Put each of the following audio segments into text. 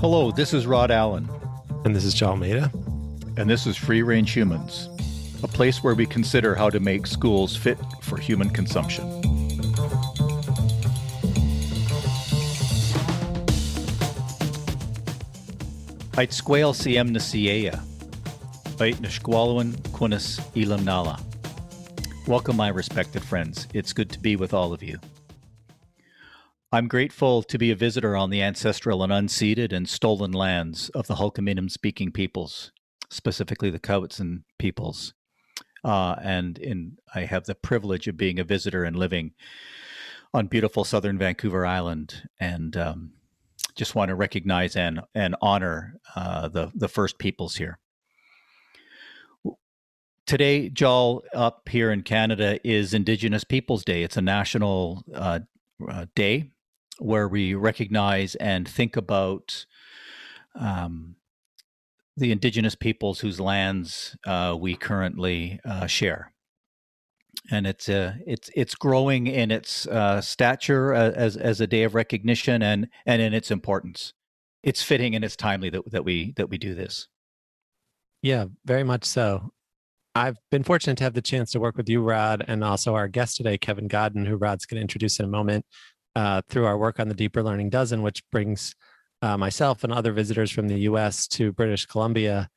Hello, this is Rod Allen. And this is Jal Mehta. And this is Free Range Humans, a place where we consider how to make schools fit for human consumption. Ait squale siem na siea, ait nishqualwin quinus elam nala. Welcome, my respected friends. It's good to be with all of you. I'm grateful to be a visitor on the ancestral and unceded and stolen lands of the Hul'q'umi'num' speaking peoples, specifically the Cowichan peoples. Uh, and in, I have the privilege of being a visitor and living on beautiful southern Vancouver Island. And um, just want to recognize and, and honor uh, the, the first peoples here. Today, Jal, up here in Canada, is Indigenous Peoples Day. It's a national uh, uh, day where we recognize and think about um, the indigenous peoples whose lands uh, we currently uh, share. And it's uh, it's it's growing in its uh, stature as as a day of recognition and and in its importance. It's fitting and it's timely that that we that we do this. Yeah, very much so. I've been fortunate to have the chance to work with you, Rod, and also our guest today, Kevin Godden, who Rod's going to introduce in a moment, uh, through our work on the Deeper Learning Dozen, which brings uh, myself and other visitors from the US to British Columbia.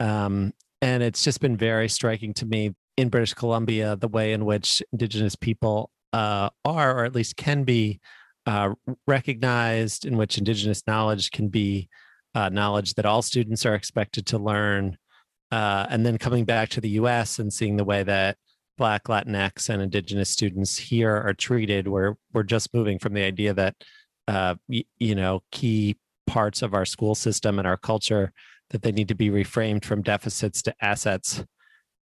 Um, and it's just been very striking to me in British Columbia the way in which Indigenous people uh, are, or at least can be, uh, recognized, in which Indigenous knowledge can be uh, knowledge that all students are expected to learn. and then coming back to the US and seeing the way that Black, Latinx, and Indigenous students here are treated. We're we're just moving from the idea that uh, y- you know key parts of our school system and our culture that they need to be reframed from deficits to assets.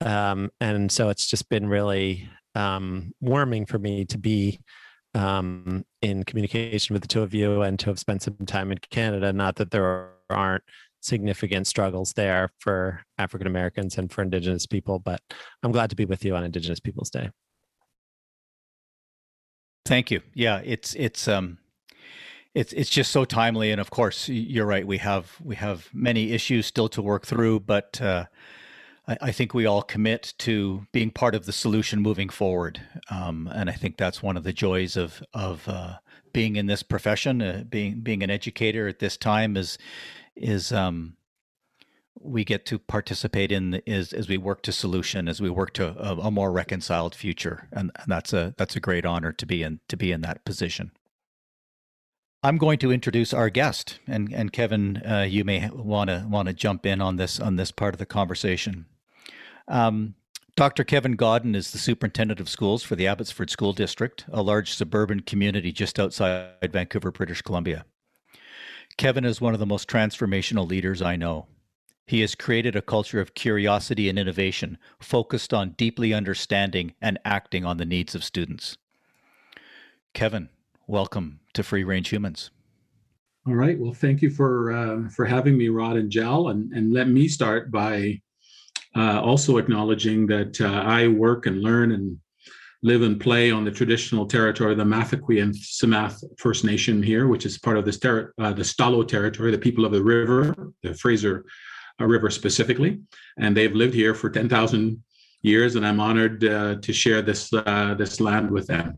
Um, and so it's just been really um, warming for me to be um, in communication with the two of you and to have spent some time in Canada. Not that there aren't significant struggles there for African Americans and for Indigenous people. But I'm glad to be with you on Indigenous Peoples Day. Thank you. Yeah, it's it's um it's it's just so timely, and of course, you're right. We have we have many issues still to work through, but uh, I, I, think we all commit to being part of the solution moving forward. Um, and I think that's one of the joys of of uh, being in this profession, uh, being being an educator at this time is is um, we get to participate in is as we work to solution as we work to a, a more reconciled future and, and, that's a that's a great honor to be in to be in that position i'm going to introduce our guest and and kevin uh, you may want to want to jump in on this on this part of the conversation um, Dr. Kevin Godden is the superintendent of schools for the Abbotsford School District, a large suburban community just outside Vancouver, British Columbia. Kevin is one of the most transformational leaders I know. He has created a culture of curiosity and innovation focused on deeply understanding and acting on the needs of students. Kevin, welcome to Free Range Humans. All right. Well, thank you for uh, for having me, Rod and Jal, and and let me start by uh, also acknowledging that uh, I work and learn and live and play on the traditional territory of the Matsqui and Sumas First Nation here, which is part of this ter- uh, the Stalo territory, the people of the river, the Fraser uh, River specifically, and they've lived here for ten thousand years, and I'm honored uh, to share this uh, this land with them.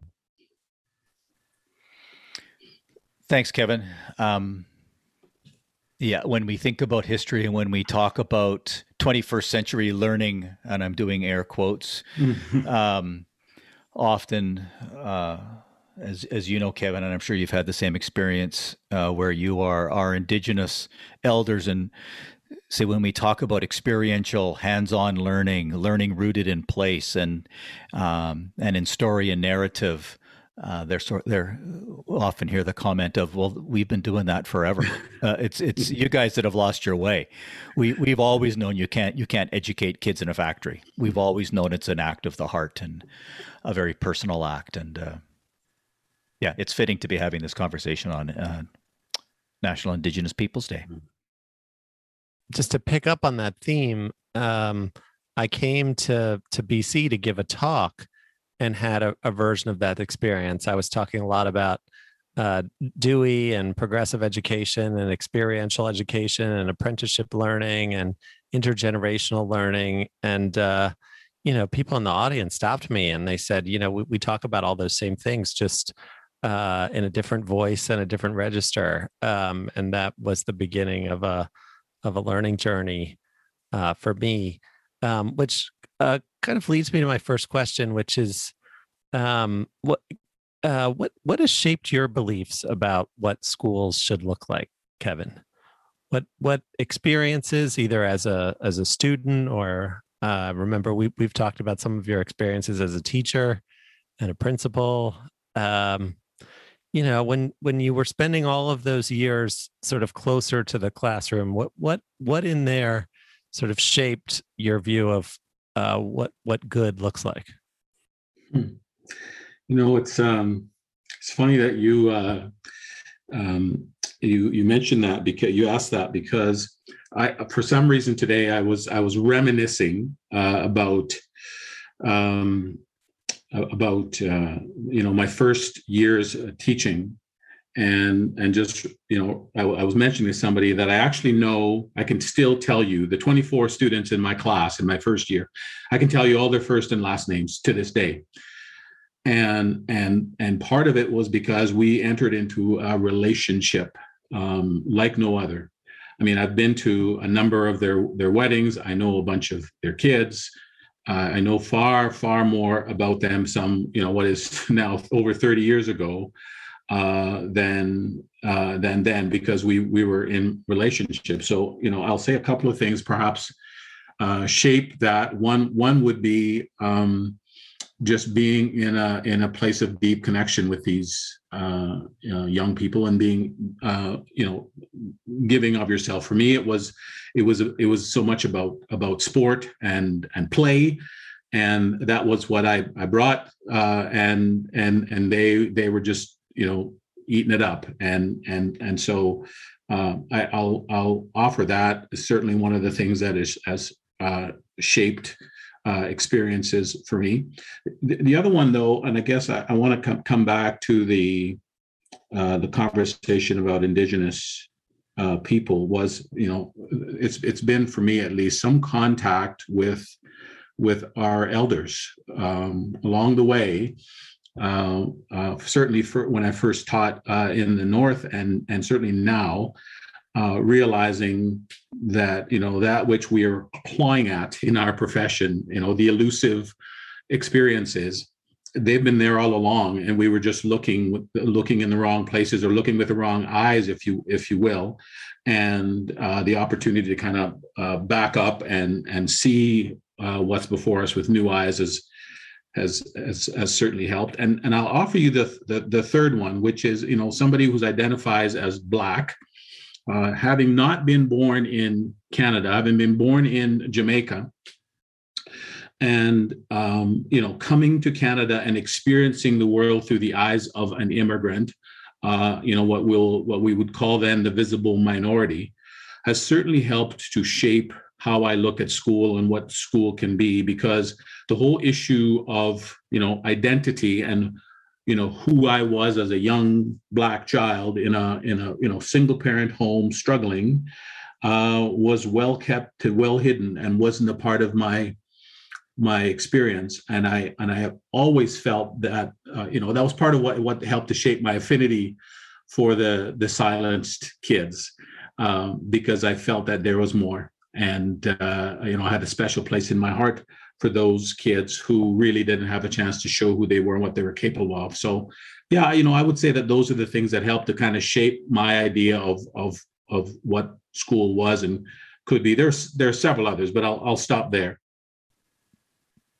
Thanks, Kevin. Um, yeah, when we think about history and when we talk about 21st century learning, and I'm doing air quotes, um, often, uh, as as you know, Kevin, and I'm sure you've had the same experience uh, where you are our indigenous elders and say when we talk about experiential hands-on learning learning rooted in place and um, and in story and narrative uh, they're sort they're often hear the comment of well we've been doing that forever. Uh, it's it's you guys that have lost your way. We we've always known you can't you can't educate kids in a factory. We've always known it's an act of the heart and a very personal act and uh, yeah it's fitting to be having this conversation on uh, national indigenous peoples day just to pick up on that theme um, i came to to bc to give a talk and had a, a, version of that experience. I was talking a lot about uh, Dewey and progressive education and experiential education and apprenticeship learning and intergenerational learning. And, uh, you know, people in the audience stopped me and they said, you know, we, we talk about all those same things, just uh, in a different voice and a different register. Um, and that was the beginning of a, of a learning journey uh, for me, um, which uh, kind of leads me to my first question, which is, um, what uh, what what has shaped your beliefs about what schools should look like, Kevin? What what experiences, either as a as a student or uh, remember we we've talked about some of your experiences as a teacher and a principal. Um, you know, when when you were spending all of those years sort of closer to the classroom, what what what in there sort of shaped your view of uh, what what good looks like? Hmm. You know, it's um, it's funny that you uh, um, you you mentioned that because you asked that because I for some reason today I was I was reminiscing uh, about um, about uh, you know my first years teaching. And and just you know I, I, was mentioning to somebody that i actually know i can still tell you the 24 students in my class in my first year i can tell you all their first and last names to this day. And and and part of it was because we entered into a relationship um, like no other. I mean i've been to a number of their their weddings. I know a bunch of their kids. Uh, i know far far more about them some you know what is now over 30 years ago uh, than uh, than then because we we were in relationship. So you know i'll say a couple of things perhaps uh, shape that. One one would be um, just being in a in a place of deep connection with these uh, you know, young people and being uh, you know giving of yourself. For me, it was it was it was so much about about sport and and play, and that was what I I brought. Uh, and and and they they were just you know eating it up, and and and so. Uh, I, will I'll offer that certainly one of the things that is has uh, shaped uh, experiences for me. The, the, other one, though, and I guess I, I want to come come back to the uh, the conversation about Indigenous uh, people was, you know, it's it's been for me at least some contact with with our elders um, along the way. Uh, uh, certainly, for when I first taught uh, in the north, and and certainly now, uh, realizing that you know that which we are clawing at in our profession, you know, the elusive experiences, they've been there all along, and we were just looking looking in the wrong places or looking with the wrong eyes, if you if you will, and uh, the opportunity to kind of uh, back up and and see uh, what's before us with new eyes is has, has has certainly helped. And and I'll offer you the the, the third one, which is you know somebody who identifies as black uh, having not been born in Canada, having been born in Jamaica, and um, you know, coming to Canada and experiencing the world through the eyes of an immigrant, uh, you know, what will what we would call then the visible minority, has certainly helped to shape how I look at school and what school can be, because the whole issue of you know identity and you know who I was as a young black child in a in a you know single parent home struggling uh, was well kept to well hidden and wasn't a part of my my experience. And I and I have always felt that uh, you know that was part of what what helped to shape my affinity for the the silenced kids um, because I felt that there was more. And uh, you know I had a special place in my heart for those kids who really didn't have a chance to show who they were and what they were capable of. So, yeah, you know, I would say that those are the things that helped to kind of shape my idea of of of what school was and could be. There's there are several others, but I'll I'll stop there.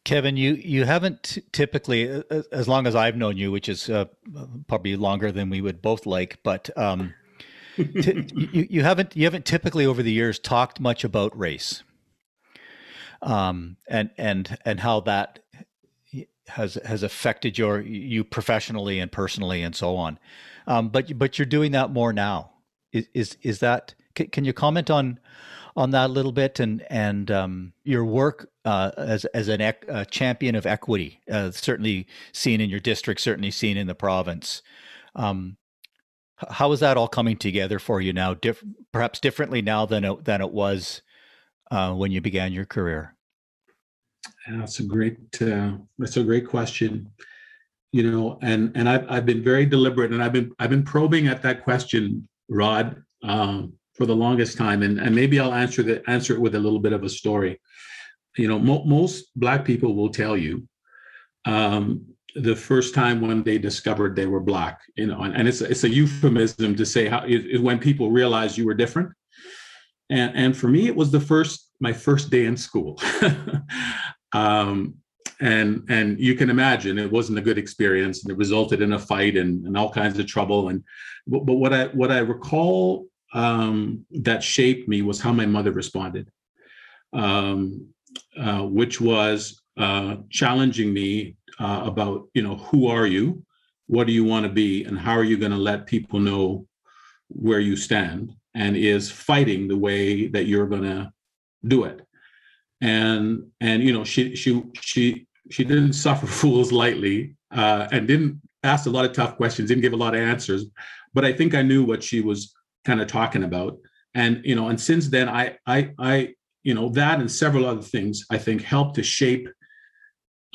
Kevin, you you haven't typically, uh, uh, as long as I've known you, which is uh, probably longer than we would both like, but um, t- you you haven't you haven't typically over the years talked much about race um, and and and how that has has affected your you professionally and personally and so on. Um, but but you're doing that more now. Is is, is that? Can, can you comment on on that a little bit and and um, your work uh, as as an ec- a champion of equity, uh, certainly seen in your district, certainly seen in the province. Um, how is that all coming together for you now? Diff- perhaps differently now than it, than it was uh, when you began your career. That's a great uh, that's a great question. You know, and and I've I've been very deliberate, and I've been I've been probing at that question, Rod, um, for the longest time, and and maybe I'll answer the answer it with a little bit of a story. You know, mo- most Black people will tell you um, the first time when they discovered they were black you know and, and it's it's a euphemism to say how it, when people realize you were different and and for me it was the first my first day in school. Um, and and you can imagine it wasn't a good experience and it resulted in a fight and, and all kinds of trouble. And but, but what i what i recall um, that shaped me was how my mother responded um, uh, which was uh, challenging me uh, about you know who are you? What do you want to be? And how are you going to let people know where you stand and is fighting the way that you're going to do it. And and you know she she she she didn't suffer fools lightly uh, and didn't ask a lot of tough questions didn't give a lot of answers but i think i knew what she was kind of talking about. And you know and since then i i i you know that and several other things i think helped to shape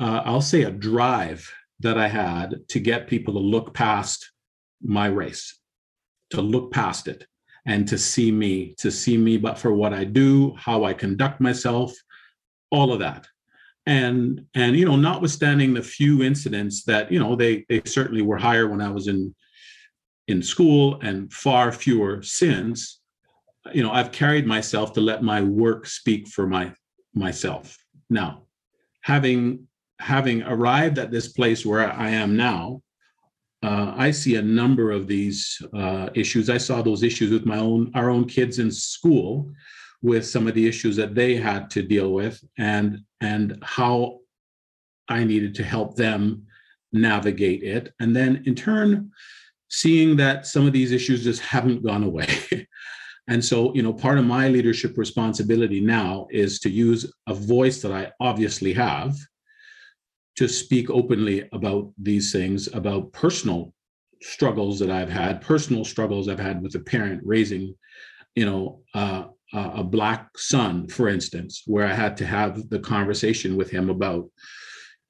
uh, I'll say a drive that I had to get people to look past my race, to look past it and to see me, to see me, but for what I do, how I conduct myself, all of that. And and you know, notwithstanding the few incidents that you know they they certainly were higher when I was in in school and far fewer sins, you know, I've carried myself to let my work speak for my myself. Now, having having arrived at this place where I am now, uh, I see a number of these uh, issues. I saw those issues with my own our own kids in school, with some of the issues that they had to deal with, and and how I needed to help them navigate it. And then in turn, seeing that some of these issues just haven't gone away. and so, you know, part of my leadership responsibility now is to use a voice that I obviously have to speak openly about these things, about personal struggles that I've had, personal struggles I've had with a parent raising, you know, uh, a black son, for instance, where I had to have the conversation with him about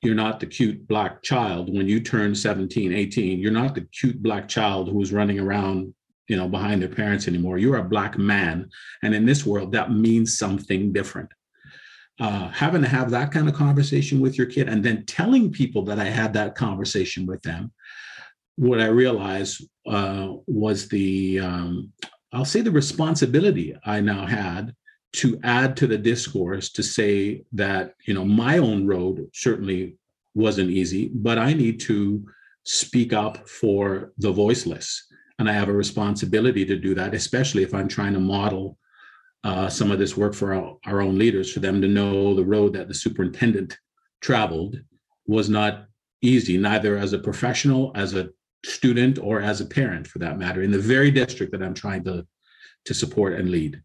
you're not the cute black child. When you turn 17 18 you're not the cute black child who's running around you know behind their parents anymore. You're a black man. And in this world that means something different uh, having to have that kind of conversation with your kid and then telling people that I had that conversation with them, what I realized uh, was the, um, I'll say the responsibility I now had to add to the discourse to say that, you know, my own road certainly wasn't easy, but I need to speak up for the voiceless. And I have a responsibility to do that, especially if I'm trying to model uh, some of this work for our, our own leaders, for them to know the road that the superintendent traveled was not easy, neither as a professional, as a student, or as a parent, for that matter, in the very district that I'm trying to to support and lead.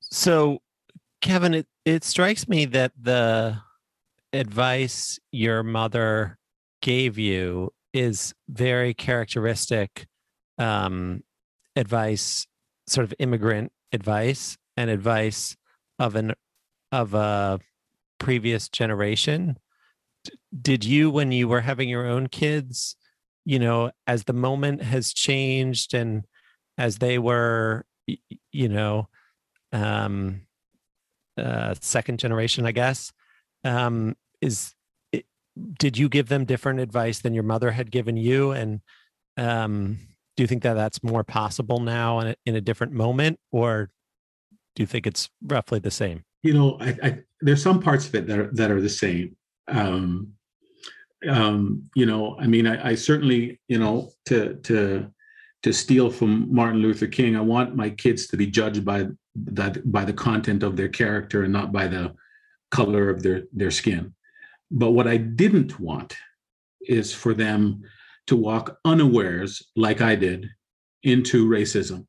So, Kevin, it, it strikes me that the advice your mother gave you is very characteristic um, advice, sort of immigrant advice and advice of an of a previous generation. Did you when you were having your own kids you know as the moment has changed and as they were you know um uh second generation i guess um is did you give them different advice than your mother had given you? And um do you think that that's more possible now in a, in a different moment or do you think it's roughly the same? You know I, I, there's some parts of it that are, that are the same. Um, um, you know i mean I, I certainly you know to to to steal from martin luther king i want my kids to be judged by that by the content of their character and not by the color of their their skin. But what i didn't want is for them to walk unawares like I did into racism.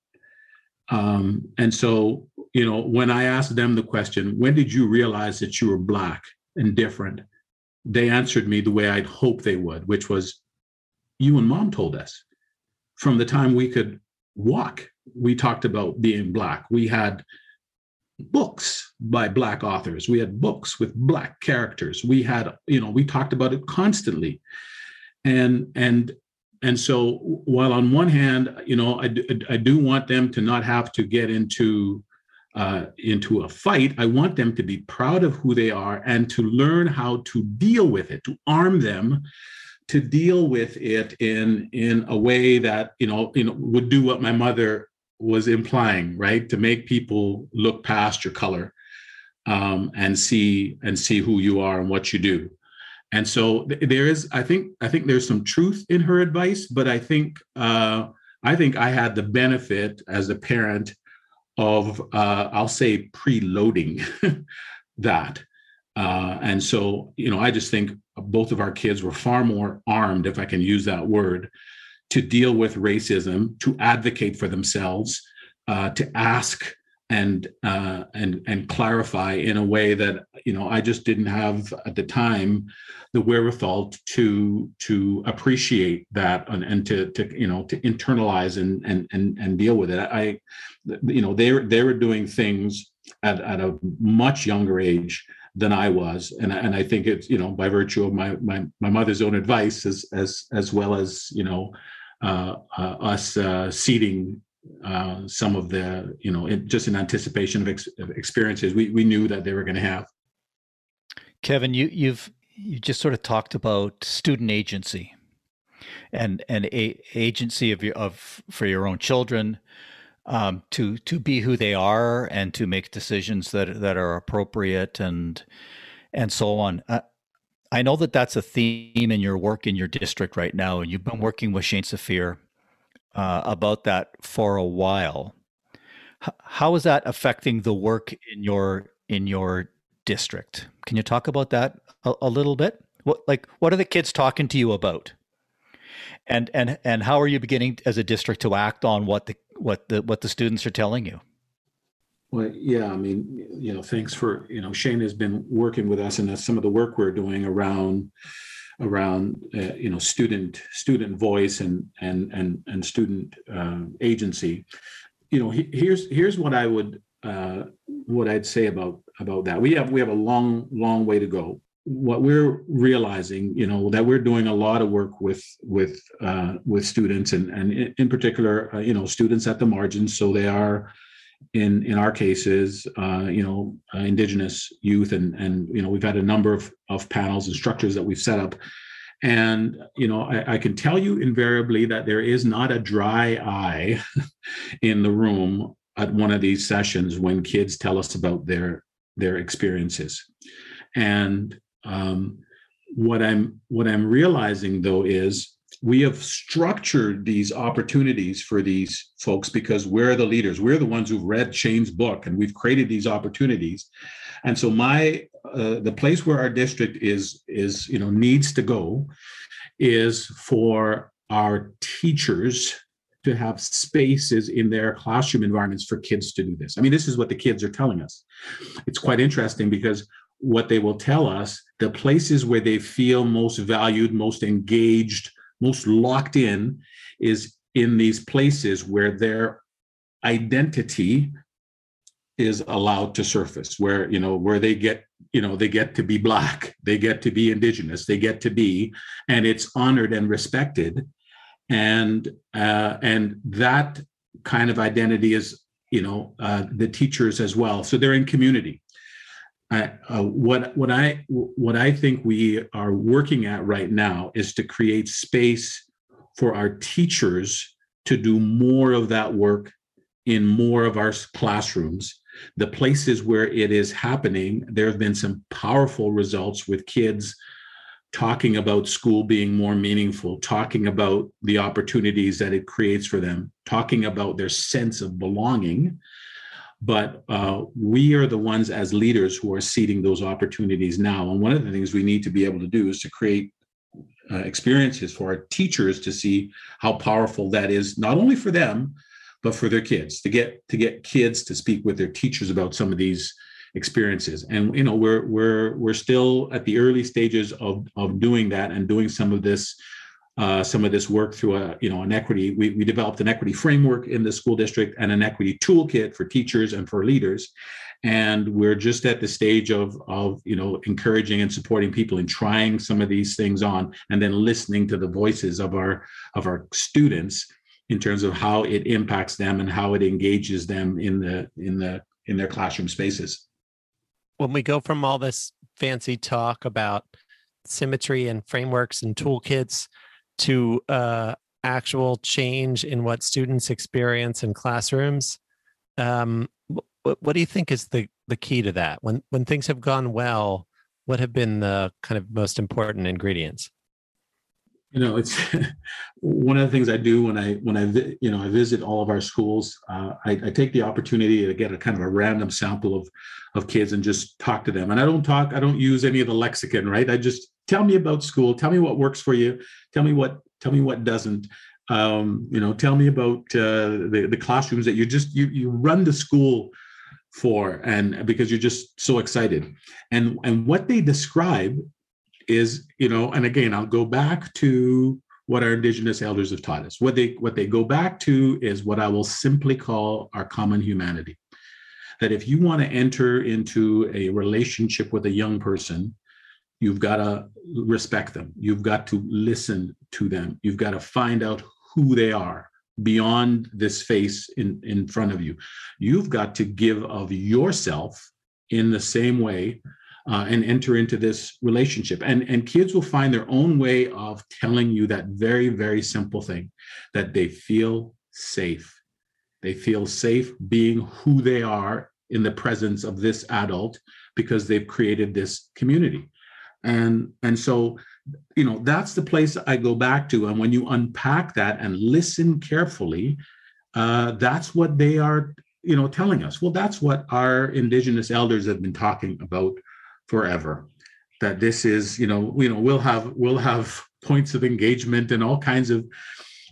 Um, and so, you know, when I asked them the question, when did you realize that you were Black and different? They answered me the way I'd hoped they would, which was, you and mom told us. from the time we could walk, we talked about being black. We had books by black authors. We had books with black characters. We had, you know, we talked about it constantly. And and and so while on one hand, you know, I, I do want them to not have to get into uh, into a fight. I want them to be proud of who they are and to learn how to deal with it, to arm them to deal with it in in a way that you know you know would do what my mother was implying, right? To make people look past your color um, and see and see who you are and what you do. And so th- there is, I think, I think there's some truth in her advice, but I think uh, I think I had the benefit as a parent of uh, I'll say preloading that. Uh, and so, you know, I just think both of our kids were far more armed, if I can use that word, to deal with racism, to advocate for themselves, uh, to ask and uh, and and clarify in a way that you know I just didn't have at the time the wherewithal to to appreciate that and, and to to you know to internalize and and and and deal with it. I you know they they were doing things at, at a much younger age than I was, and and I think it's you know by virtue of my my my mother's own advice as as as well as you know uh, uh, us uh, seeding uh, some of the, you know, it, just in anticipation of, ex- of, experiences we, we knew that they were going to have. Kevin, you, you've you just sort of talked about student agency and and a agency of your of for your own children um, to to be who they are and to make decisions that that are appropriate and and so on. Uh, I know that that's a theme in your work in your district right now, and you've been working with Shane Safir uh, about that for a while. H- how is that affecting the work in your in your district? Can you talk about that a, a little bit? What like what are the kids talking to you about? And and and how are you beginning as a district to act on what the what the what the students are telling you? Well, yeah, I mean, you know, thanks for, you know, Shane has been working with us and that's some of the work we're doing around around uh, you know student student voice and and and and student uh, agency. You know, he, here's here's what I would uh, what I'd say about about that. We have we have a long long way to go. What we're realizing, you know, that we're doing a lot of work with with uh, with students and and in particular, uh, you know, students at the margins. So they are in in our cases, uh, you know, uh, indigenous youth, and and you know, we've had a number of of panels and structures that we've set up, and you know, I, I can tell you invariably that there is not a dry eye in the room at one of these sessions when kids tell us about their their experiences, and um, what I'm what I'm realizing though is we have structured these opportunities for these folks because we're the leaders. We're the ones who've read Shane's book and we've created these opportunities. And so my uh, the place where our district is is you know needs to go is for our teachers to have spaces in their classroom environments for kids to do this. I mean, this is what the kids are telling us. It's quite interesting because what they will tell us, the places where they feel most valued, most engaged, most locked in is in these places where their identity is allowed to surface where you know where they get you know they get to be black they get to be indigenous they get to be and it's honored and respected. And uh, and that kind of identity is you know uh, the teachers as well. So they're in community Uh, what what I what I think we are working at right now is to create space for our teachers to do more of that work in more of our classrooms. The places where it is happening, there have been some powerful results with kids talking about school being more meaningful, talking about the opportunities that it creates for them, talking about their sense of belonging but uh, we are the ones as leaders who are seeding those opportunities now. And one of the things we need to be able to do is to create uh, experiences for our teachers to see how powerful that is, not only for them, but for their kids to get to get kids to speak with their teachers about some of these experiences and you know we're we're we're still at the early stages of of doing that and doing some of this uh, some of this work through a you know an equity we, we developed an equity framework in the school district and an equity toolkit for teachers and for leaders. And we're just at the stage of of you know encouraging and supporting people in trying some of these things on and then listening to the voices of our of our students in terms of how it impacts them and how it engages them in the in the in their classroom spaces. When we go from all this fancy talk about symmetry and frameworks and toolkits to uh, actual change in what students experience in classrooms. Um, what, what do you think is the the key to that? When when things have gone well what have been the kind of most important ingredients you know it's one of the things i do when i when i you know i visit all of our schools uh, I, I, take the opportunity to get a kind of a random sample of of kids and just talk to them. And i don't talk i don't use any of the lexicon right? I just tell me about school tell me what works for you tell me what tell me what doesn't. Um, you know tell me about uh, the, the classrooms that you just you you run the school for and because you're just so excited. And and what they describe is you know and again i'll go back to what our indigenous elders have taught us. What they what they go back to is what i will simply call our common humanity. That if you want to enter into a relationship with a young person you've got to respect them. You've got to listen to them. You've got to find out who they are beyond this face in, in front of you. You've got to give of yourself in the same way uh, and enter into this relationship. And, and kids will find their own way of telling you that very, very simple thing that they feel safe. They feel safe being who they are in the presence of this adult because they've created this community. And, and so you know that's the place i go back to and when you unpack that and listen carefully uh, that's what they are you know telling us well that's what our indigenous elders have been talking about forever that this is you know you know we'll have we'll have points of engagement and all kinds of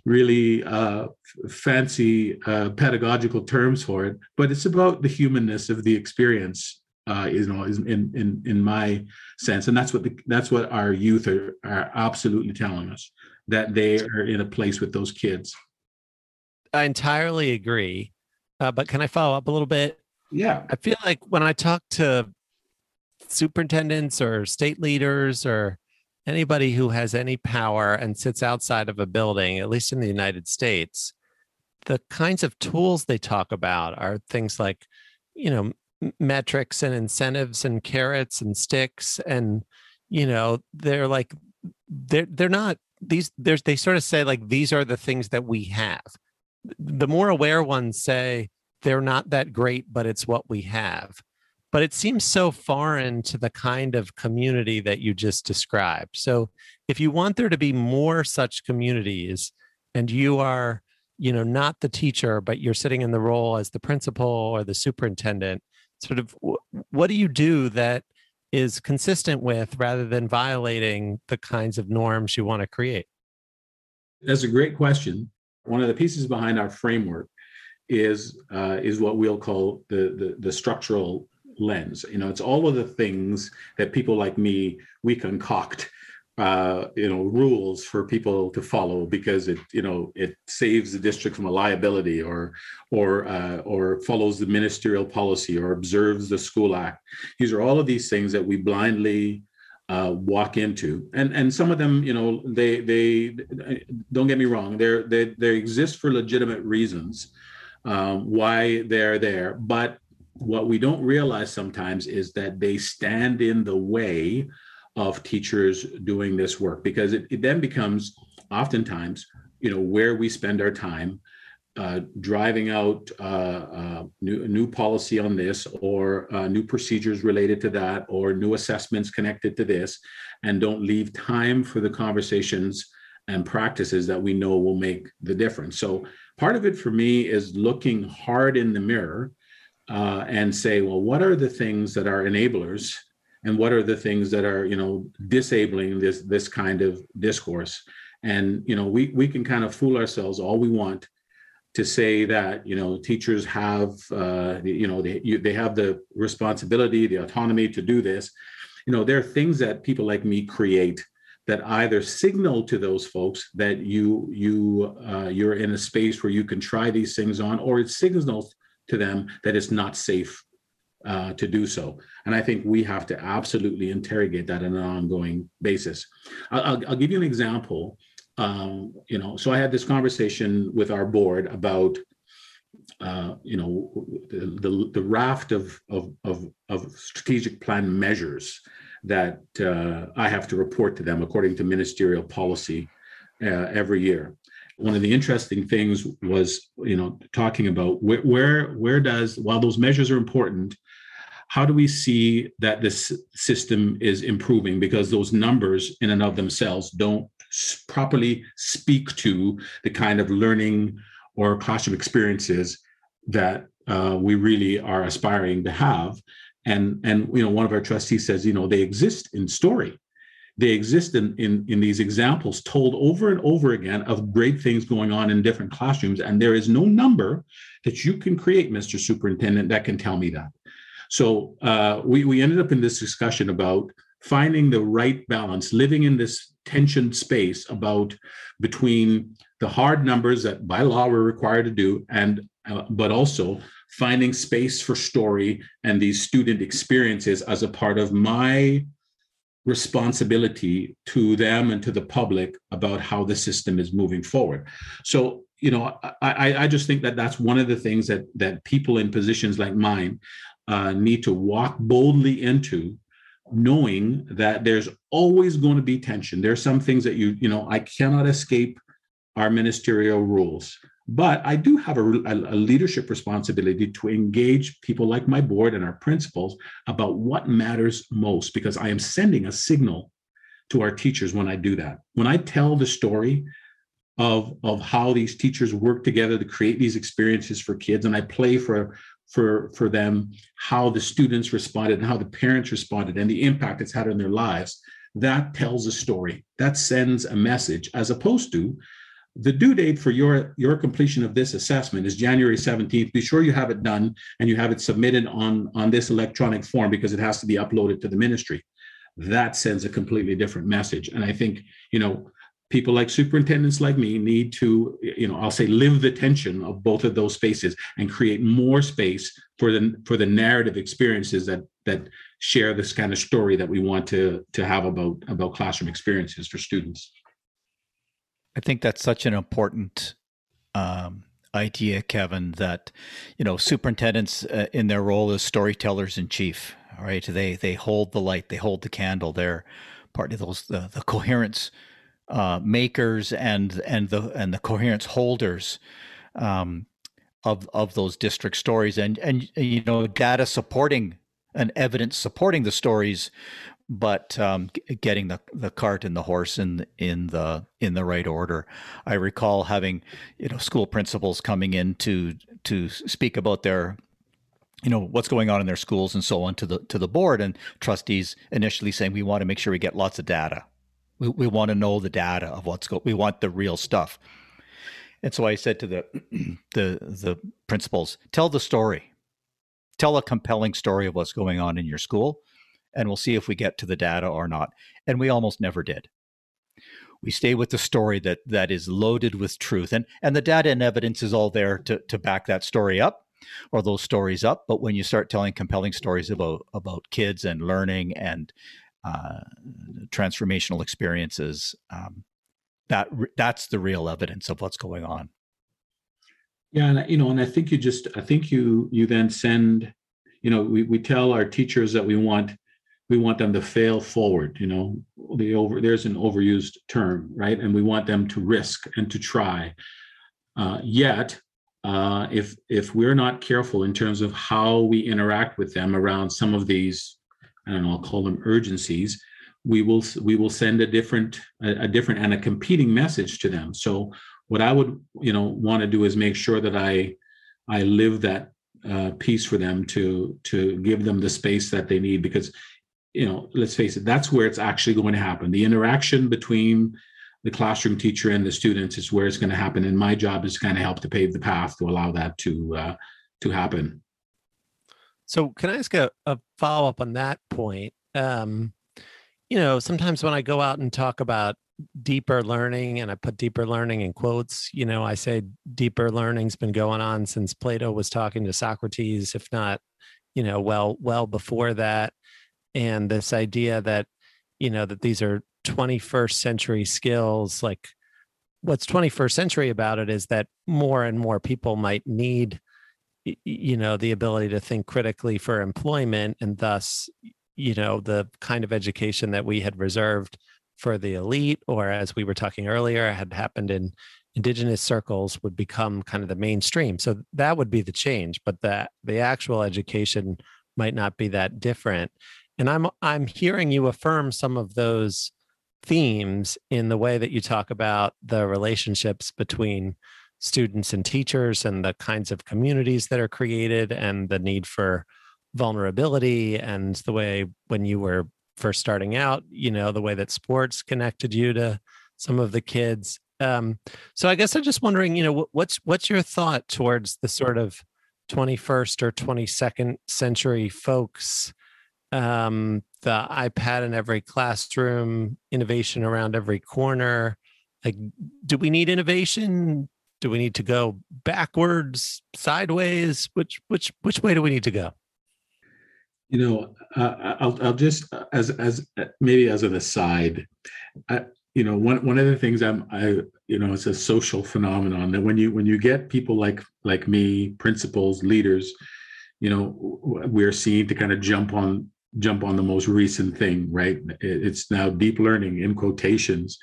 really uh, fancy uh, pedagogical terms for it but it's about the humanness of the experience uh, you know, in in in my sense, and that's what the that's what our youth are are absolutely telling us that they are in a place with those kids. I entirely agree, uh, but can I follow up a little bit? Yeah, I feel like when I talk to superintendents or state leaders or anybody who has any power and sits outside of a building, at least in the United States, the kinds of tools they talk about are things like, you know, metrics and incentives and carrots and sticks and you know they're like they're they're not these there's they sort of say like these are the things that we have. The more aware ones say they're not that great but it's what we have but it seems so foreign to the kind of community that you just described so if you want there to be more such communities and you are you know not the teacher but you're sitting in the role as the principal or the superintendent sort of what do you do that is consistent with rather than violating the kinds of norms you want to create? That's a great question. One of the pieces behind our framework is uh, is what we'll call the, the the structural lens. You know, it's all of the things that people like me we concoct uh, you know rules for people to follow because it you know it saves the district from a liability or or uh, or follows the ministerial policy or observes the school act. These are all of these things that we blindly uh, walk into. And and some of them you know they they don't get me wrong they're they they exist for legitimate reasons um, why they're there. But what we don't realize sometimes is that they stand in the way of teachers doing this work because it, it then becomes oftentimes you know where we spend our time uh, driving out uh, uh, new, new policy on this or uh, new procedures related to that or new assessments connected to this and don't leave time for the conversations and practices that we know will make the difference. So part of it for me is looking hard in the mirror uh, and say well what are the things that are enablers? And what are the things that are you know disabling this this kind of discourse? And you know we we can kind of fool ourselves all we want to say that you know teachers have uh, you know they you, they have the responsibility the autonomy to do this. You know there are things that people like me create that either signal to those folks that you you uh, you're in a space where you can try these things on, or it signals to them that it's not safe uh, to do so. And I think we have to absolutely interrogate that on an ongoing basis. I'll, I'll, give you an example. Um, you know, so I had this conversation with our board about uh, you know the, the, the raft of, of, of, of strategic plan measures that uh, I have to report to them according to ministerial policy uh, every year. One of the interesting things was, you know, talking about where, where where does while those measures are important, how do we see that this system is improving? Because those numbers in and of themselves don't properly speak to the kind of learning or classroom experiences that uh, we really are aspiring to have. And and you know one of our trustees says you know they exist in story they exist in, in in these examples told over and over again of great things going on in different classrooms. And there is no number that you can create mr superintendent that can tell me that. So uh, we, we ended up in this discussion about finding the right balance living in this tension space about between the hard numbers that by law we're required to do and uh, but also finding space for story and these student experiences as a part of my responsibility to them and to the public about how the system is moving forward. So you know i i just think that that's one of the things that that people in positions like mine uh, need to walk boldly into knowing that there's always going to be tension. There are some things that you you know i cannot escape our ministerial rules but I do have a, a, leadership responsibility to engage people like my board and our principals about what matters most because I am sending a signal to our teachers when I do that. When I tell the story of, of how these teachers work together to create these experiences for kids, and I play for for for them how the students responded and how the parents responded and the impact it's had on their lives that tells a story that sends a message as opposed to the due date for your, your completion of this assessment is January 17th. Be sure you have it done and you have it submitted on, on this electronic form because it has to be uploaded to the ministry. That sends a completely different message. And I think, you know, people like superintendents like me need to, you know, I'll say live the tension of both of those spaces and create more space for the for the narrative experiences that that share this kind of story that we want to to have about about classroom experiences for students. I think that's such an important um, idea, Kevin, that you know superintendents uh, in their role as storytellers in chief, right? They they hold the light, they hold the candle. They're part of those the, the coherence uh, makers and and the and the coherence holders um, of of those district stories, and and you know data supporting and evidence supporting the stories but um, getting the, the cart and the horse in in the in the right order. I recall having you know school principals coming in to to speak about their you know what's going on in their schools and so on to the to the board and trustees initially saying we want to make sure we get lots of data. We, we want to know the data of what's going. We want the real stuff. And so I said to the the the principals, tell the story. Tell a compelling story of what's going on in your school and we'll see if we get to the data or not. And we almost never did. We stay with the story that that is loaded with truth, and and the data and evidence is all there to to back that story up or those stories up. But when you start telling compelling stories about about kids and learning and uh, transformational experiences, um, that that's the real evidence of what's going on. Yeah, and you know, and I think you just I think you you then send, you know, we we tell our teachers that we want we want them to fail forward you know? The over there's an overused term right? And we want them to risk and to try. Uh, yet uh, if if we're not careful in terms of how we interact with them around some of these i don't know i'll call them urgencies we will we will send a different a, a different and a competing message to them. So what i would you know want to do is make sure that i i live that uh, piece for them to to give them the space that they need because you know, let's face it, that's where it's actually going to happen. The interaction between the classroom teacher and the students is where it's going to happen. And my job is to kind of help to pave the path to allow that to uh, to happen. So, can I ask a, a follow up on that point? Um, you know, sometimes when I go out and talk about deeper learning and I put deeper learning in quotes, you know, I say deeper learning's been going on since Plato was talking to Socrates, if not, you know, well, well before that. And this idea that, you know, that these are 21st century skills, like what's 21st century about it is that more and more people might need you know the ability to think critically for employment and thus you know the kind of education that we had reserved for the elite or as we were talking earlier had happened in indigenous circles would become kind of the mainstream. So that would be the change but that the actual education might not be that different and i'm i'm hearing you affirm some of those themes in the way that you talk about the relationships between students and teachers and the kinds of communities that are created and the need for vulnerability and the way when you were first starting out you know the way that sports connected you to some of the kids. Um, so i guess i'm just wondering you know what's what's your thought towards the sort of 21st or 22nd century folks um, the ipad in every classroom innovation around every corner. Like do we need innovation? Do we need to go backwards sideways? Which which which way do we need to go? You know, uh, I'll I'll just as as maybe as an aside, I, you know, one one of the things I'm I you know it's a social phenomenon that when you when you get people like like me, principals, leaders, you know, we're seen to kind of jump on jump on the most recent thing, right? It's now deep learning in quotations.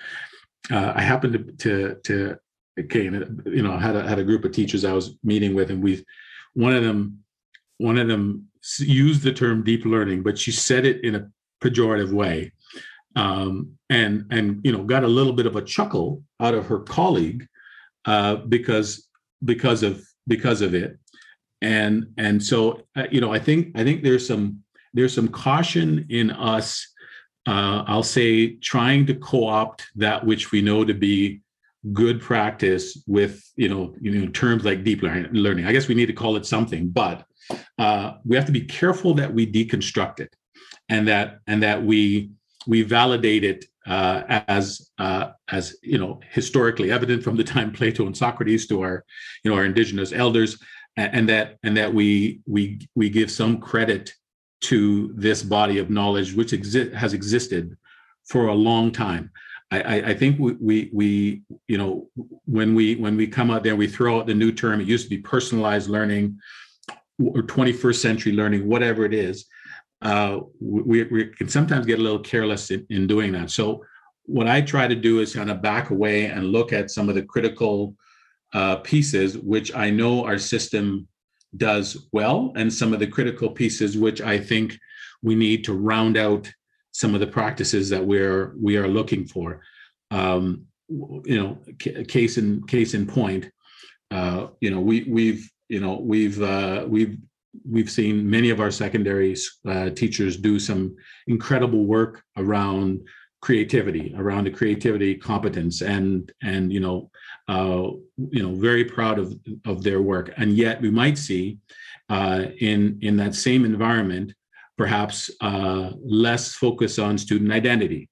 Uh, I happened to to to okay, you know, had a, had a group of teachers I was meeting with, and we, one of them, one of them used the term deep learning, but she said it in a pejorative way, um, and and you know got a little bit of a chuckle out of her colleague uh, because because of because of it, and and so uh, you know I think I think there's some there's some caution in us. Uh, I'll say trying to co-opt that which we know to be good practice with you know you know terms like deep learning. I guess we need to call it something, but uh, we have to be careful that we deconstruct it and that and that we we validate it uh, as uh, as you know historically evident from the time Plato and Socrates to our you know our indigenous elders and, and that and that we we we give some credit to this body of knowledge which exi- has existed for a long time. I, I, think we, we, we, you know, when we when we come out there, we throw out the new term. It used to be personalized learning or 21st century learning, whatever it is, uh, we, we can sometimes get a little careless in, in doing that. So what I try to do is kind of back away and look at some of the critical uh, pieces, which I know our system does well, and some of the critical pieces which I think we need to round out some of the practices that we're we are looking for. Um, you know, case in case in point, uh, you know, we we've you know we've uh, we've we've seen many of our secondary uh, teachers do some incredible work around creativity around the creativity competence and and you know uh, you know very proud of of their work. And yet we might see uh, in in that same environment perhaps uh, less focus on student identity.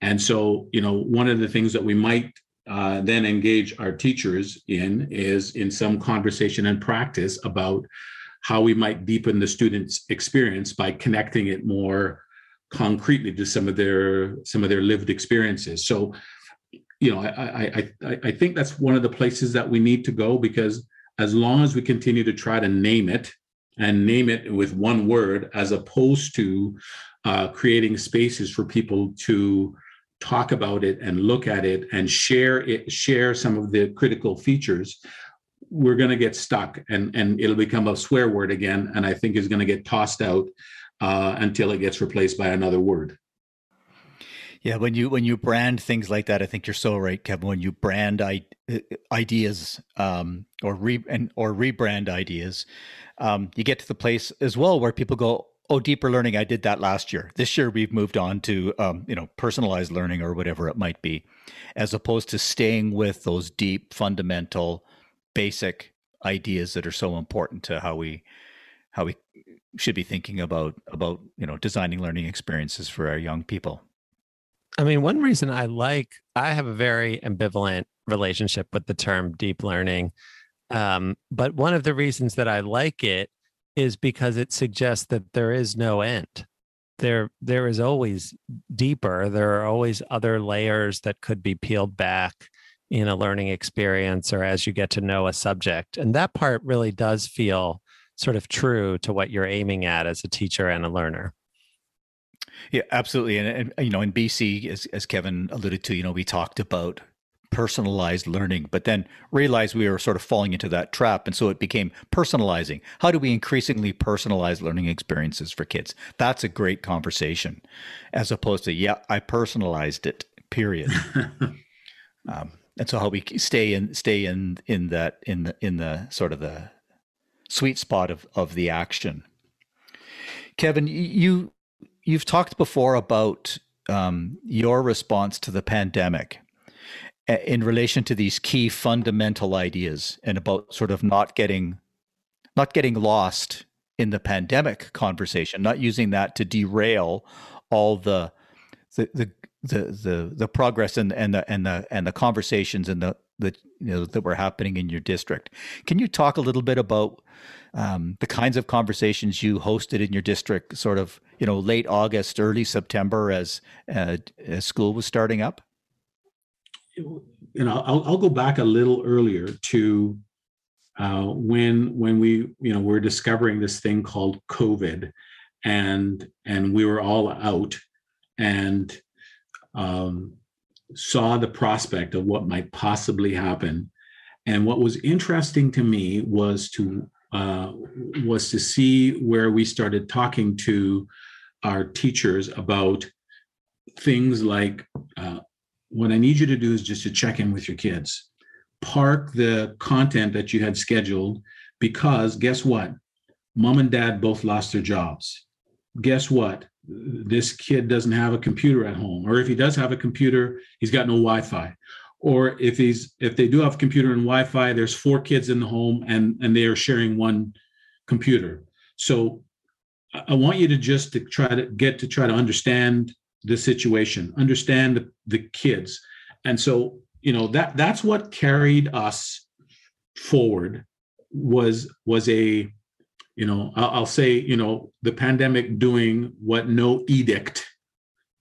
And so you know one of the things that we might uh, then engage our teachers in is in some conversation and practice about how we might deepen the students' experience by connecting it more concretely to some of their some of their lived experiences. So, you know, I I I, I think that's one of the places that we need to go because as long as we continue to try to name it and name it with one word, as opposed to uh, creating spaces for people to talk about it and look at it and share it share some of the critical features we're going to get stuck and and it'll become a swear word again and i think is going to get tossed out uh, until it gets replaced by another word. Yeah when you when you brand things like that i think you're so right kevin. When you brand I- ideas um, or re and or rebrand ideas um, you get to the place as well where people go oh deeper learning i did that last year. This year we've moved on to um, you know personalized learning or whatever it might be as opposed to staying with those deep fundamental basic ideas that are so important to how we how we should be thinking about about you know designing learning experiences for our young people I mean, one reason I like, I have a very ambivalent relationship with the term deep learning. Um, but one of the reasons that I like it is because it suggests that there is no end. There, there is always deeper. There are always other layers that could be peeled back in a learning experience or as you get to know a subject. And that part really does feel sort of true to what you're aiming at as a teacher and a learner. Yeah, absolutely. And, and you know, in BC, as, as Kevin alluded to, you know, we talked about personalized learning, but then realized we were sort of falling into that trap. And so it became personalizing. How do we increasingly personalize learning experiences for kids? That's a great conversation as opposed to, yeah, I personalized it, period. um, and so how we stay in, stay in, in that, in the, in the sort of the sweet spot of, of the action. Kevin, you, you've talked before about um, your response to the pandemic in relation to these key fundamental ideas and about sort of not getting not getting lost in the pandemic conversation not using that to derail all the the the the the, the progress and and the and the and the conversations and the the you know that were happening in your district. Can you talk a little bit about um, the kinds of conversations you hosted in your district sort of you know late august early september as uh, as school was starting up? You know, I'll, I'll go back a little earlier to uh, when when we you know we're discovering this thing called COVID, and and we were all out and um, saw the prospect of what might possibly happen. And what was interesting to me was to uh, was to see where we started talking to our teachers about things like uh, what I need you to do is just to check in with your kids. Park the content that you had scheduled because guess what? Mom and dad both lost their jobs. Guess what? This kid doesn't have a computer at home, or if he does have a computer, he's got no Wi-Fi. Or if he's if they do have a computer and Wi-Fi, there's four kids in the home and and they are sharing one computer. So I want you to just to try to get to try to understand the situation, understand the, the kids. And so, you know, that that's what carried us forward was was a you know I'll, say you know the pandemic doing what no edict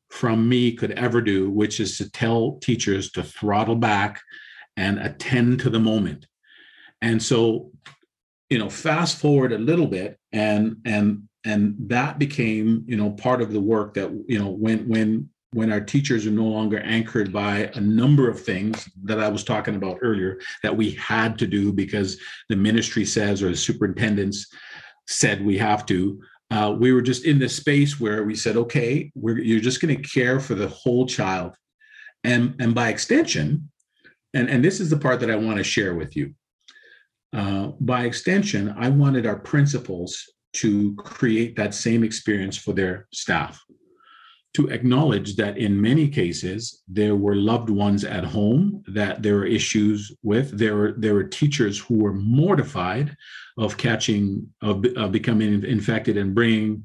from me could ever do which is to tell teachers to throttle back and attend to the moment. And so you know fast forward a little bit and and and that became you know part of the work that you know when when when our teachers are no longer anchored by a number of things that I was talking about earlier that we had to do because the ministry says or the superintendents said we have to. Uh, we were just in this space where we said, okay, you're just going to care for the whole child, and and by extension, and and this is the part that I want to share with you. Uh, by extension, I wanted our principals to create that same experience for their staff. To acknowledge that in many cases there were loved ones at home that there were issues with. There were there were teachers who were mortified of catching of, of becoming infected and bringing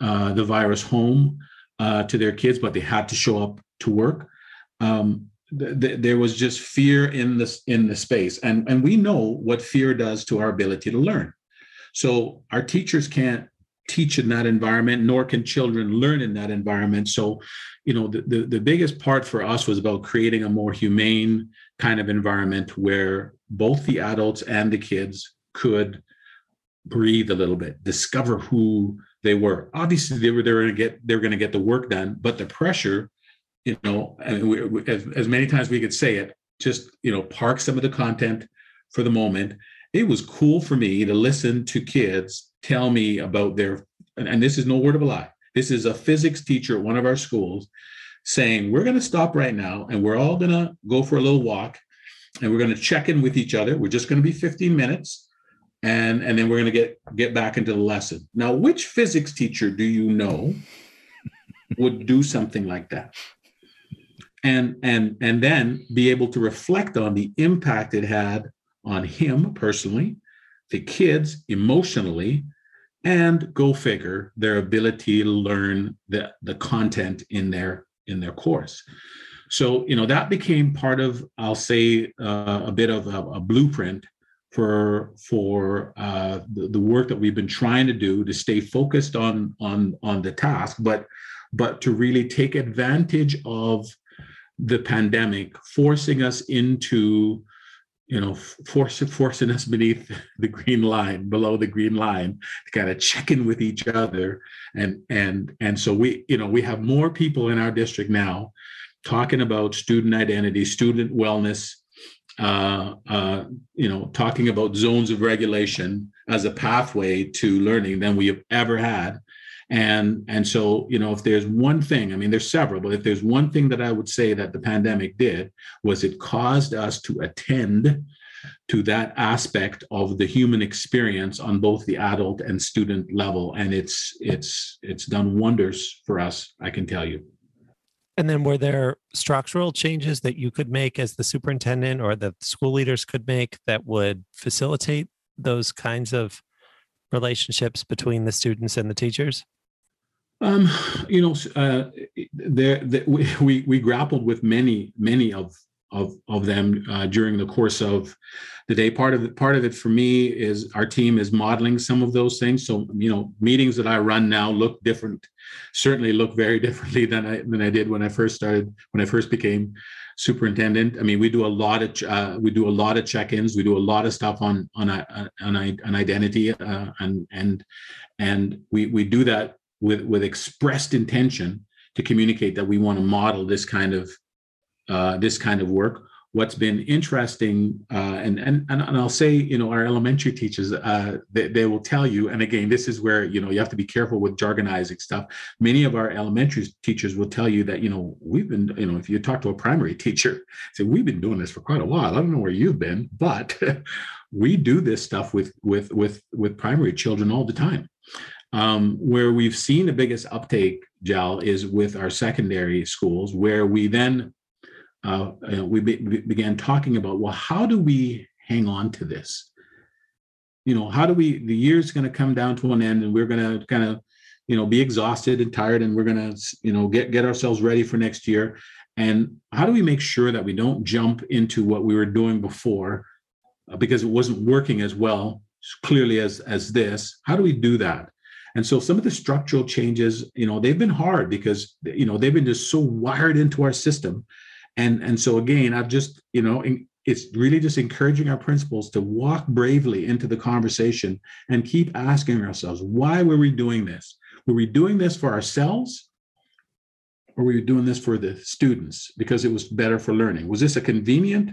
uh, the virus home uh, to their kids, but they had to show up to work. Um, th- th- there was just fear in this in the space, and and we know what fear does to our ability to learn. So our teachers can't teach in that environment, nor can children learn in that environment. So, you know, the, the, the, biggest part for us was about creating a more humane kind of environment where both the adults and the kids could breathe a little bit, discover who they were. Obviously, they were there to get they're going to get the work done, but the pressure, you know, we, we, as, as many times we could say it, just you know, park some of the content for the moment it was cool for me to listen to kids tell me about their and, this is no word of a lie. This is a physics teacher at one of our schools saying we're going to stop right now and we're all going to go for a little walk and we're going to check in with each other. We're just going to be 15 minutes and and then we're going to get get back into the lesson. Now which physics teacher do you know would do something like that? And and and then be able to reflect on the impact it had on him personally, the kids emotionally, and go figure their ability to learn the, the content in their in their course. So you know that became part of I'll say uh, a bit of a, a blueprint for for uh, the, the work that we've been trying to do to stay focused on on on the task, but but to really take advantage of the pandemic, forcing us into you know, force, forcing us beneath the green line, below the green line, to kind of check in with each other. And and and so we, you know, we have more people in our district now talking about student identity, student wellness, uh, uh, you know, talking about zones of regulation as a pathway to learning than we have ever had. And and so, you know, if there's one thing, I mean, there's several, but if there's one thing that I would say that the pandemic did was it caused us to attend to that aspect of the human experience on both the adult and student level. And it's it's it's done wonders for us i can tell you. And then were there structural changes that you could make as the superintendent or that the school leaders could make that would facilitate those kinds of relationships between the students and the teachers um, you know, uh, there, we, we, grappled with many many of of of them uh, during the course of the day. Part of it, part of it for me is our team is modeling some of those things. So you know, meetings that I run now look different, certainly look very differently than I than I did when I first started when I first became superintendent. I mean, we do a lot of uh, we do a lot of check-ins. We do a lot of stuff on on on, on, on identity uh, and and and we we do that with with expressed intention to communicate that we want to model this kind of uh, this kind of work. What's been interesting, uh, and, and and I'll say, you know, our elementary teachers, uh, they, they will tell you, and again, this is where you know you have to be careful with jargonizing stuff. Many of our elementary teachers will tell you that you know we've been, you know, if you talk to a primary teacher, say we've been doing this for quite a while. I don't know where you've been, but we do this stuff with with with with primary children all the time. Um, where we've seen the biggest uptake, Jal, is with our secondary schools, where we then uh, we be, began talking about, well, how do we hang on to this? You know, how do we? The year's going to come down to an end, and we're going to kind of, you know, be exhausted and tired, and we're going to, you know, get get ourselves ready for next year. And how do we make sure that we don't jump into what we were doing before, uh, because it wasn't working as well clearly as as this? How do we do that? And so some of the structural changes, you know, they've been hard because you know they've been just so wired into our system. And and so again, I've just, you know, it's really just encouraging our principals to walk bravely into the conversation and keep asking ourselves, why were we doing this? Were we doing this for ourselves? Or were we doing this for the students because it was better for learning? Was this a convenient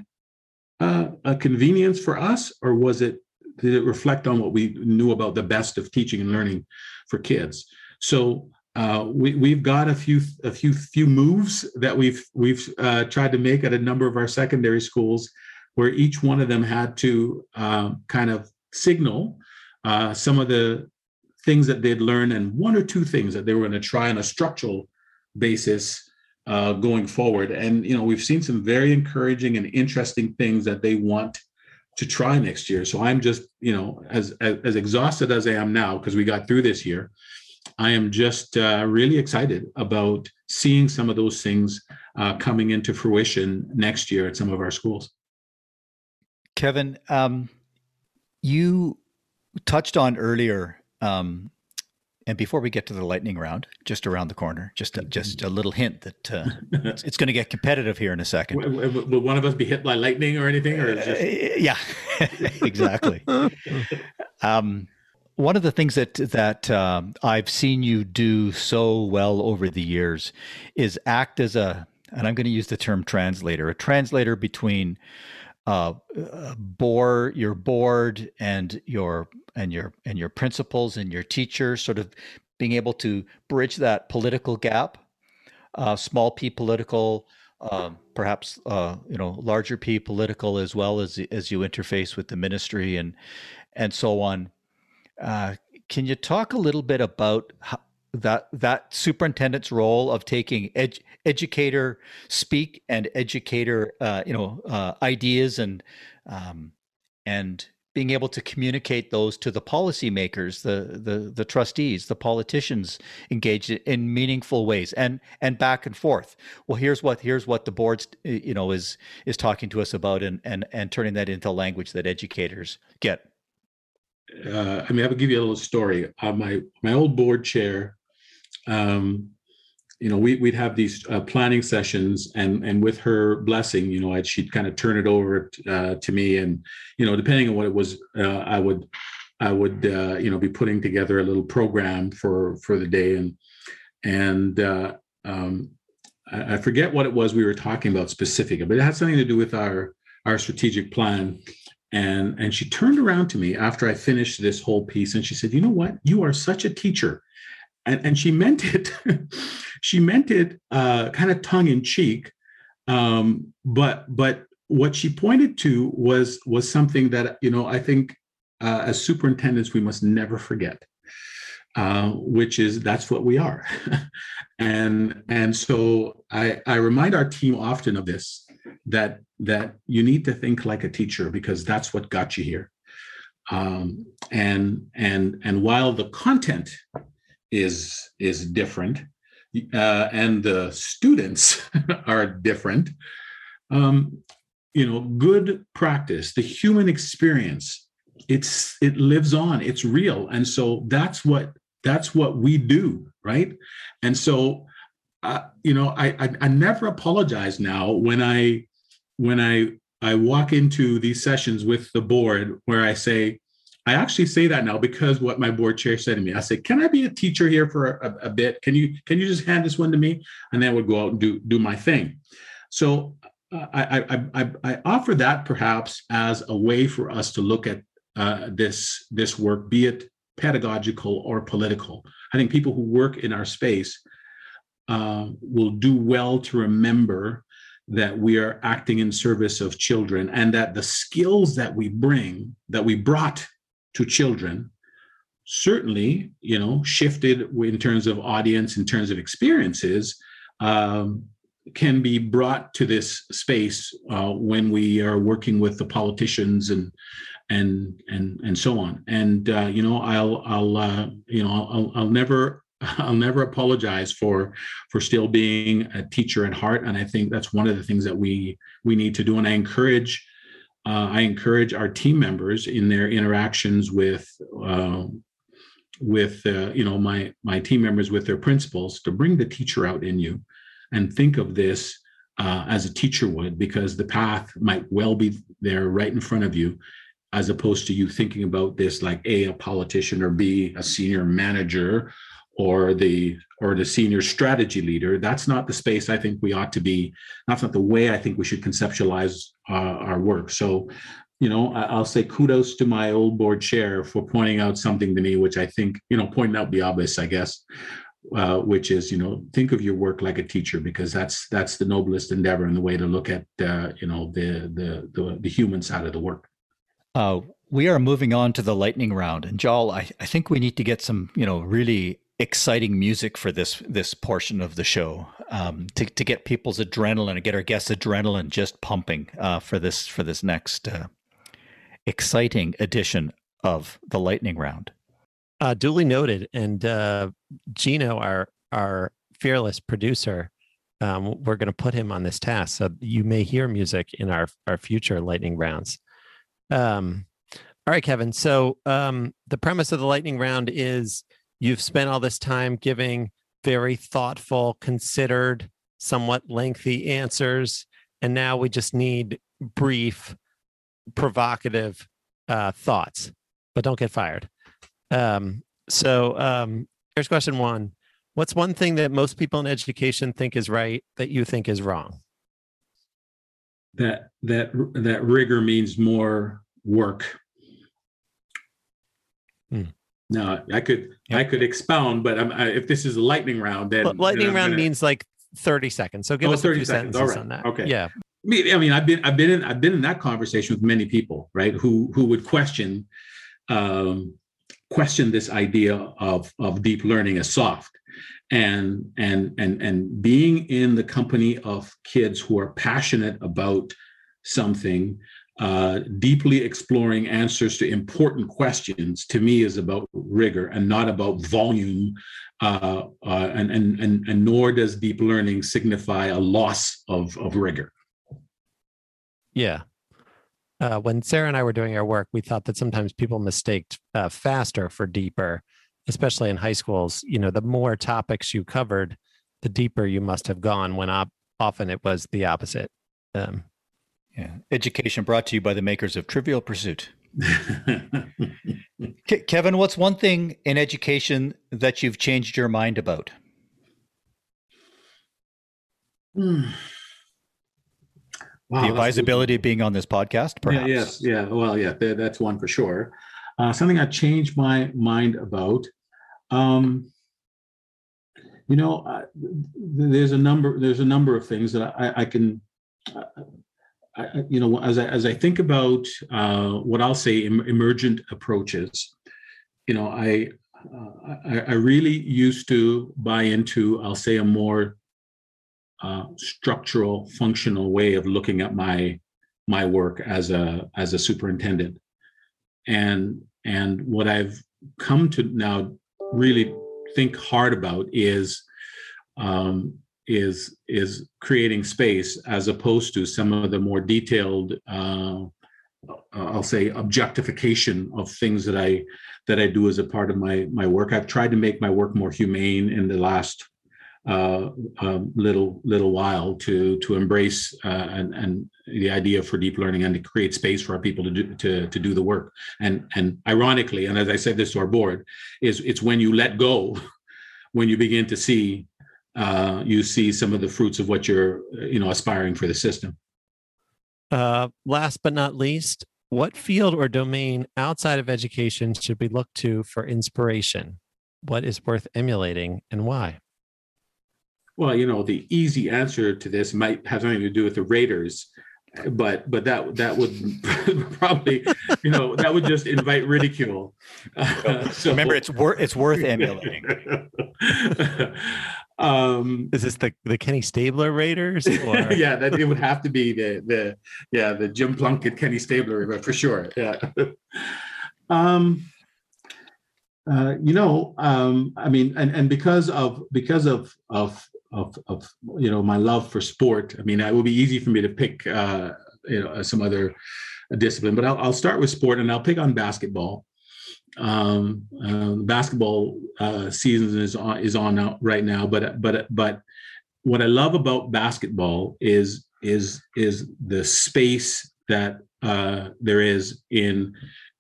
uh, a convenience for us, or was it did it reflect on what we knew about the best of teaching and learning for kids. So uh, we, we've got a few a few few moves that we've we've uh, tried to make at a number of our secondary schools, where each one of them had to uh, kind of signal uh, some of the things that they'd learned and one or two things that they were going to try on a structural basis uh, going forward. And you know we've seen some very encouraging and interesting things that they want to try next year. So I'm just, you know, as as, as exhausted as I am now because we got through this year, I am just uh, really excited about seeing some of those things uh, coming into fruition next year at some of our schools. Kevin, um, you touched on earlier um, and before we get to the lightning round, just around the corner, just a, just a little hint that uh, it's, it's going to get competitive here in a second. Will, will, one of us be hit by lightning or anything? Or just... uh, yeah, exactly. um, one of the things that that um, I've seen you do so well over the years is act as a, and I'm going to use the term translator, a translator between uh, bore your board and your and your and your principals and your teachers sort of being able to bridge that political gap uh, small p political um, perhaps uh, you know larger p political as well as as you interface with the ministry and and so on. Uh, can you talk a little bit about how, that that superintendent's role of taking ed, educator speak and educator uh, you know uh, ideas and um, and being able to communicate those to the policymakers, the the the trustees, the politicians engaged in meaningful ways and and back and forth. Well, here's what here's what the board's you know is is talking to us about and and and turning that into language that educators get. Uh, I mean, I will give you a little story. Uh, my my old board chair um, you know, we, we'd have these uh, planning sessions and, and with her blessing, you know, I'd, she'd kind of turn it over uh, to me and, you know, depending on what it was, uh, I would, I would, uh, you know, be putting together a little program for, for the day. And, and uh, um, I, I forget what it was we were talking about specifically, but it had something to do with our, our strategic plan. And, and she turned around to me after I finished this whole piece and she said, you know what, you are such a teacher and, and she meant it she meant it uh, kind of tongue in cheek um, but but what she pointed to was was something that you know i think uh, as superintendents we must never forget uh, which is that's what we are. And and so i i remind our team often of this that that you need to think like a teacher because that's what got you here. Um, and and and while the content is is different, uh, and the students are different. Um, you know, good practice, the human experience, it's it lives on, it's real, and so that's what that's what we do, right? And so, uh, you know, I, I I never apologize now when I when I I walk into these sessions with the board where I say, I actually say that now because what my board chair said to me. I said, "Can I be a teacher here for a, a, bit? Can you can you just hand this one to me?" And then I would go out and do do my thing. So uh, I, I I I offer that perhaps as a way for us to look at uh, this this work, be it pedagogical or political. I think people who work in our space uh, will do well to remember that we are acting in service of children and that the skills that we bring that we brought to children certainly you know shifted in terms of audience in terms of experiences um, can be brought to this space uh, when we are working with the politicians and and and and so on. And uh, you know i'll i'll uh, you know I'll, I'll never i'll never apologize for for still being a teacher at heart. And i think that's one of the things that we we need to do. And i encourage uh, I encourage our team members in their interactions with uh, with uh, you know my my team members with their principals to bring the teacher out in you and think of this uh, as a teacher would because the path might well be there right in front of you as opposed to you thinking about this like a a politician or b a senior manager or the or the senior strategy leader that's not the space i think we ought to be that's not the way i think we should conceptualize uh, our work. So you know i'll say kudos to my old board chair for pointing out something to me which i think you know pointing out the obvious i guess uh, which is you know think of your work like a teacher because that's that's the noblest endeavor and the way to look at uh, you know the, the the the human side of the work. Uh, we are moving on to the lightning round and Jal I, I think we need to get some you know really exciting music for this this portion of the show um, to to get people's adrenaline and get our guests' adrenaline just pumping uh, for this for this next uh, exciting edition of the lightning round. Uh, duly noted, and uh, Gino, our our fearless producer, um, we're going to put him on this task, so you may hear music in our our future lightning rounds. Um, all right, Kevin. So um, the premise of the lightning round is You've spent all this time giving very thoughtful, considered, somewhat lengthy answers. And now we just need brief, provocative uh, thoughts, but don't get fired. Um, so um, here's question one What's one thing that most people in education think is right that you think is wrong? That that that rigor means more work. Hmm. No, I could yep. I could expound, but I, if this is a lightning round, then lightning then round gonna... means like thirty seconds. So give oh, us 30 a few seconds. sentences right. on that. Okay. Yeah. I mean, I've been I've been in I've been in that conversation with many people, right? Who who would question um, question this idea of of deep learning as soft, and and and and being in the company of kids who are passionate about something uh, deeply exploring answers to important questions to me is about rigor and not about volume uh, uh, and, and, and, and nor does deep learning signify a loss of, of rigor. Yeah. Uh, when sarah and i were doing our work we thought that sometimes people mistaked uh, faster for deeper especially in high schools. You know the more topics you covered the deeper you must have gone when op- often it was the opposite. Um, yeah. Education brought to you by the makers of Trivial Pursuit. Kevin, what's one thing in education that you've changed your mind about? Hmm. Wow, the advisability of being on this podcast, perhaps. Yeah, yes, yeah. Well, yeah, that's one for sure. Uh, something I changed my mind about. Um, you know, uh, there's a number. There's a number of things that I, I can. Uh, I, you know, as I, as I think about uh, what I'll say em- emergent approaches, you know, I, uh, I, I really used to buy into, I'll say, a more uh, structural, functional way of looking at my my work as a as a superintendent, and and what I've come to now really think hard about is um, is is creating space as opposed to some of the more detailed uh, I'll say objectification of things that I that I do as a part of my my work. I've tried to make my work more humane in the last uh, um, little little while to to embrace uh, and and the idea for deep learning and to create space for our people to do to to do the work. And and ironically, and as I said this to our board, is it's when you let go, when you begin to see uh, you see some of the fruits of what you're you know aspiring for the system? Uh, last but not least what field or domain outside of education should we look to for inspiration? What is worth emulating and why? Well you know the easy answer to this might have something to do with the raiders but but that that would probably you know that would just invite ridicule. Uh, so, remember it's worth it's worth emulating um is this the the kenny stabler raiders or? yeah that it would have to be the the yeah the jim plunkett kenny stabler but for sure yeah um uh, you know um i mean and and because of because of of of of you know my love for sport i mean it would be easy for me to pick uh you know some other discipline but i'll, I'll start with sport and i'll pick on basketball um, uh, basketball uh, season is on is on right now. But but but what I love about basketball is is is the space that uh, there is in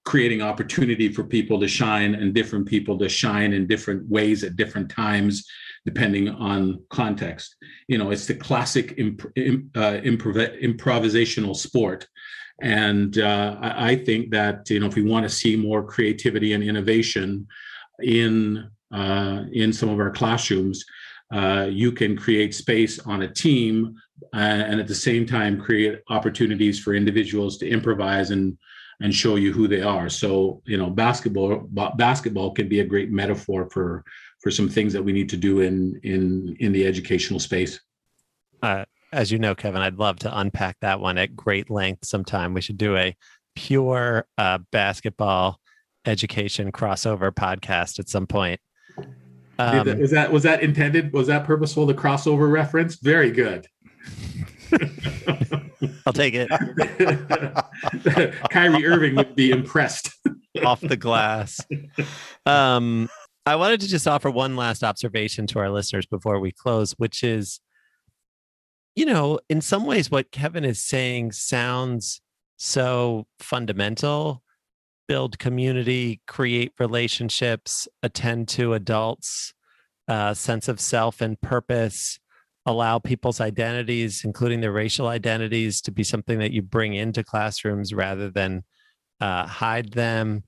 creating opportunity for people to shine and different people to shine in different ways at different times depending on context you know it's the classic imp- uh, improv- improvisational sport and uh, I, think that you know if we want to see more creativity and innovation in uh, in some of our classrooms, uh, you can create space on a team uh, and at the same time create opportunities for individuals to improvise and and show you who they are. So you know basketball basketball can be a great metaphor for for some things that we need to do in in in the educational space. Uh, as you know, Kevin, I'd love to unpack that one at great length sometime. We should do a pure uh, basketball education crossover podcast at some point. Um, was that was that intended? Was that purposeful? The crossover reference? Very good. I'll take it. Kyrie Irving would be impressed. Off the glass. Um, I wanted to just offer one last observation to our listeners before we close, which is you know, in some ways, what Kevin is saying sounds so fundamental build community, create relationships, attend to adults, uh, sense of self and purpose, allow people's identities, including their racial identities, to be something that you bring into classrooms rather than uh, hide them.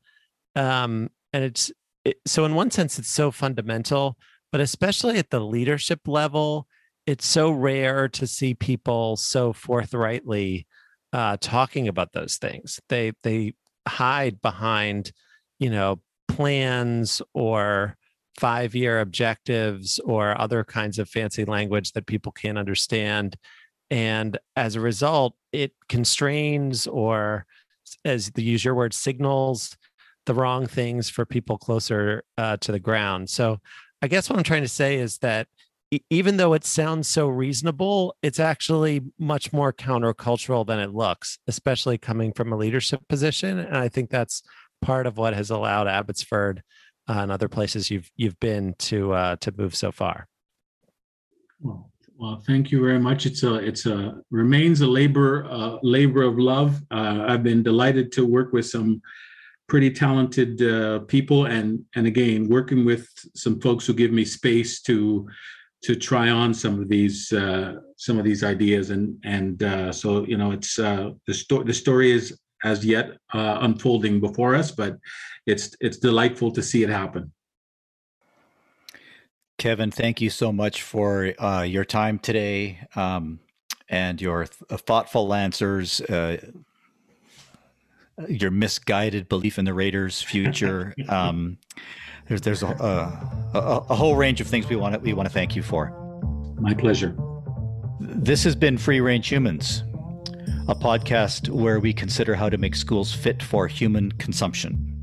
Um, and it's it, so, in one sense, it's so fundamental, but especially at the leadership level, it's so rare to see people so forthrightly uh, talking about those things. They they hide behind, you know, plans or five year objectives or other kinds of fancy language that people can't understand. And as a result, it constrains or, as to use your word, signals the wrong things for people closer uh, to the ground. So I guess what I'm trying to say is that even though it sounds so reasonable, it's actually much more countercultural than it looks, especially coming from a leadership position. And I think that's part of what has allowed Abbotsford uh, and other places you've you've been to uh, to move so far. Well, well, thank you very much. It's a it's a remains a labor uh, labor of love. Uh, I've been delighted to work with some pretty talented uh, people, and and again working with some folks who give me space to to try on some of these uh, some of these ideas, and and uh, so you know it's uh, the story the story is as yet uh, unfolding before us, but it's it's delightful to see it happen. Kevin, thank you so much for uh, your time today um, and your th- uh, thoughtful answers. Uh, your misguided belief in the Raiders' future. um, there's there's uh, a, a, a, whole range of things we want to we want to thank you for. My pleasure. This has been Free Range Humans, a podcast where we consider how to make schools fit for human consumption.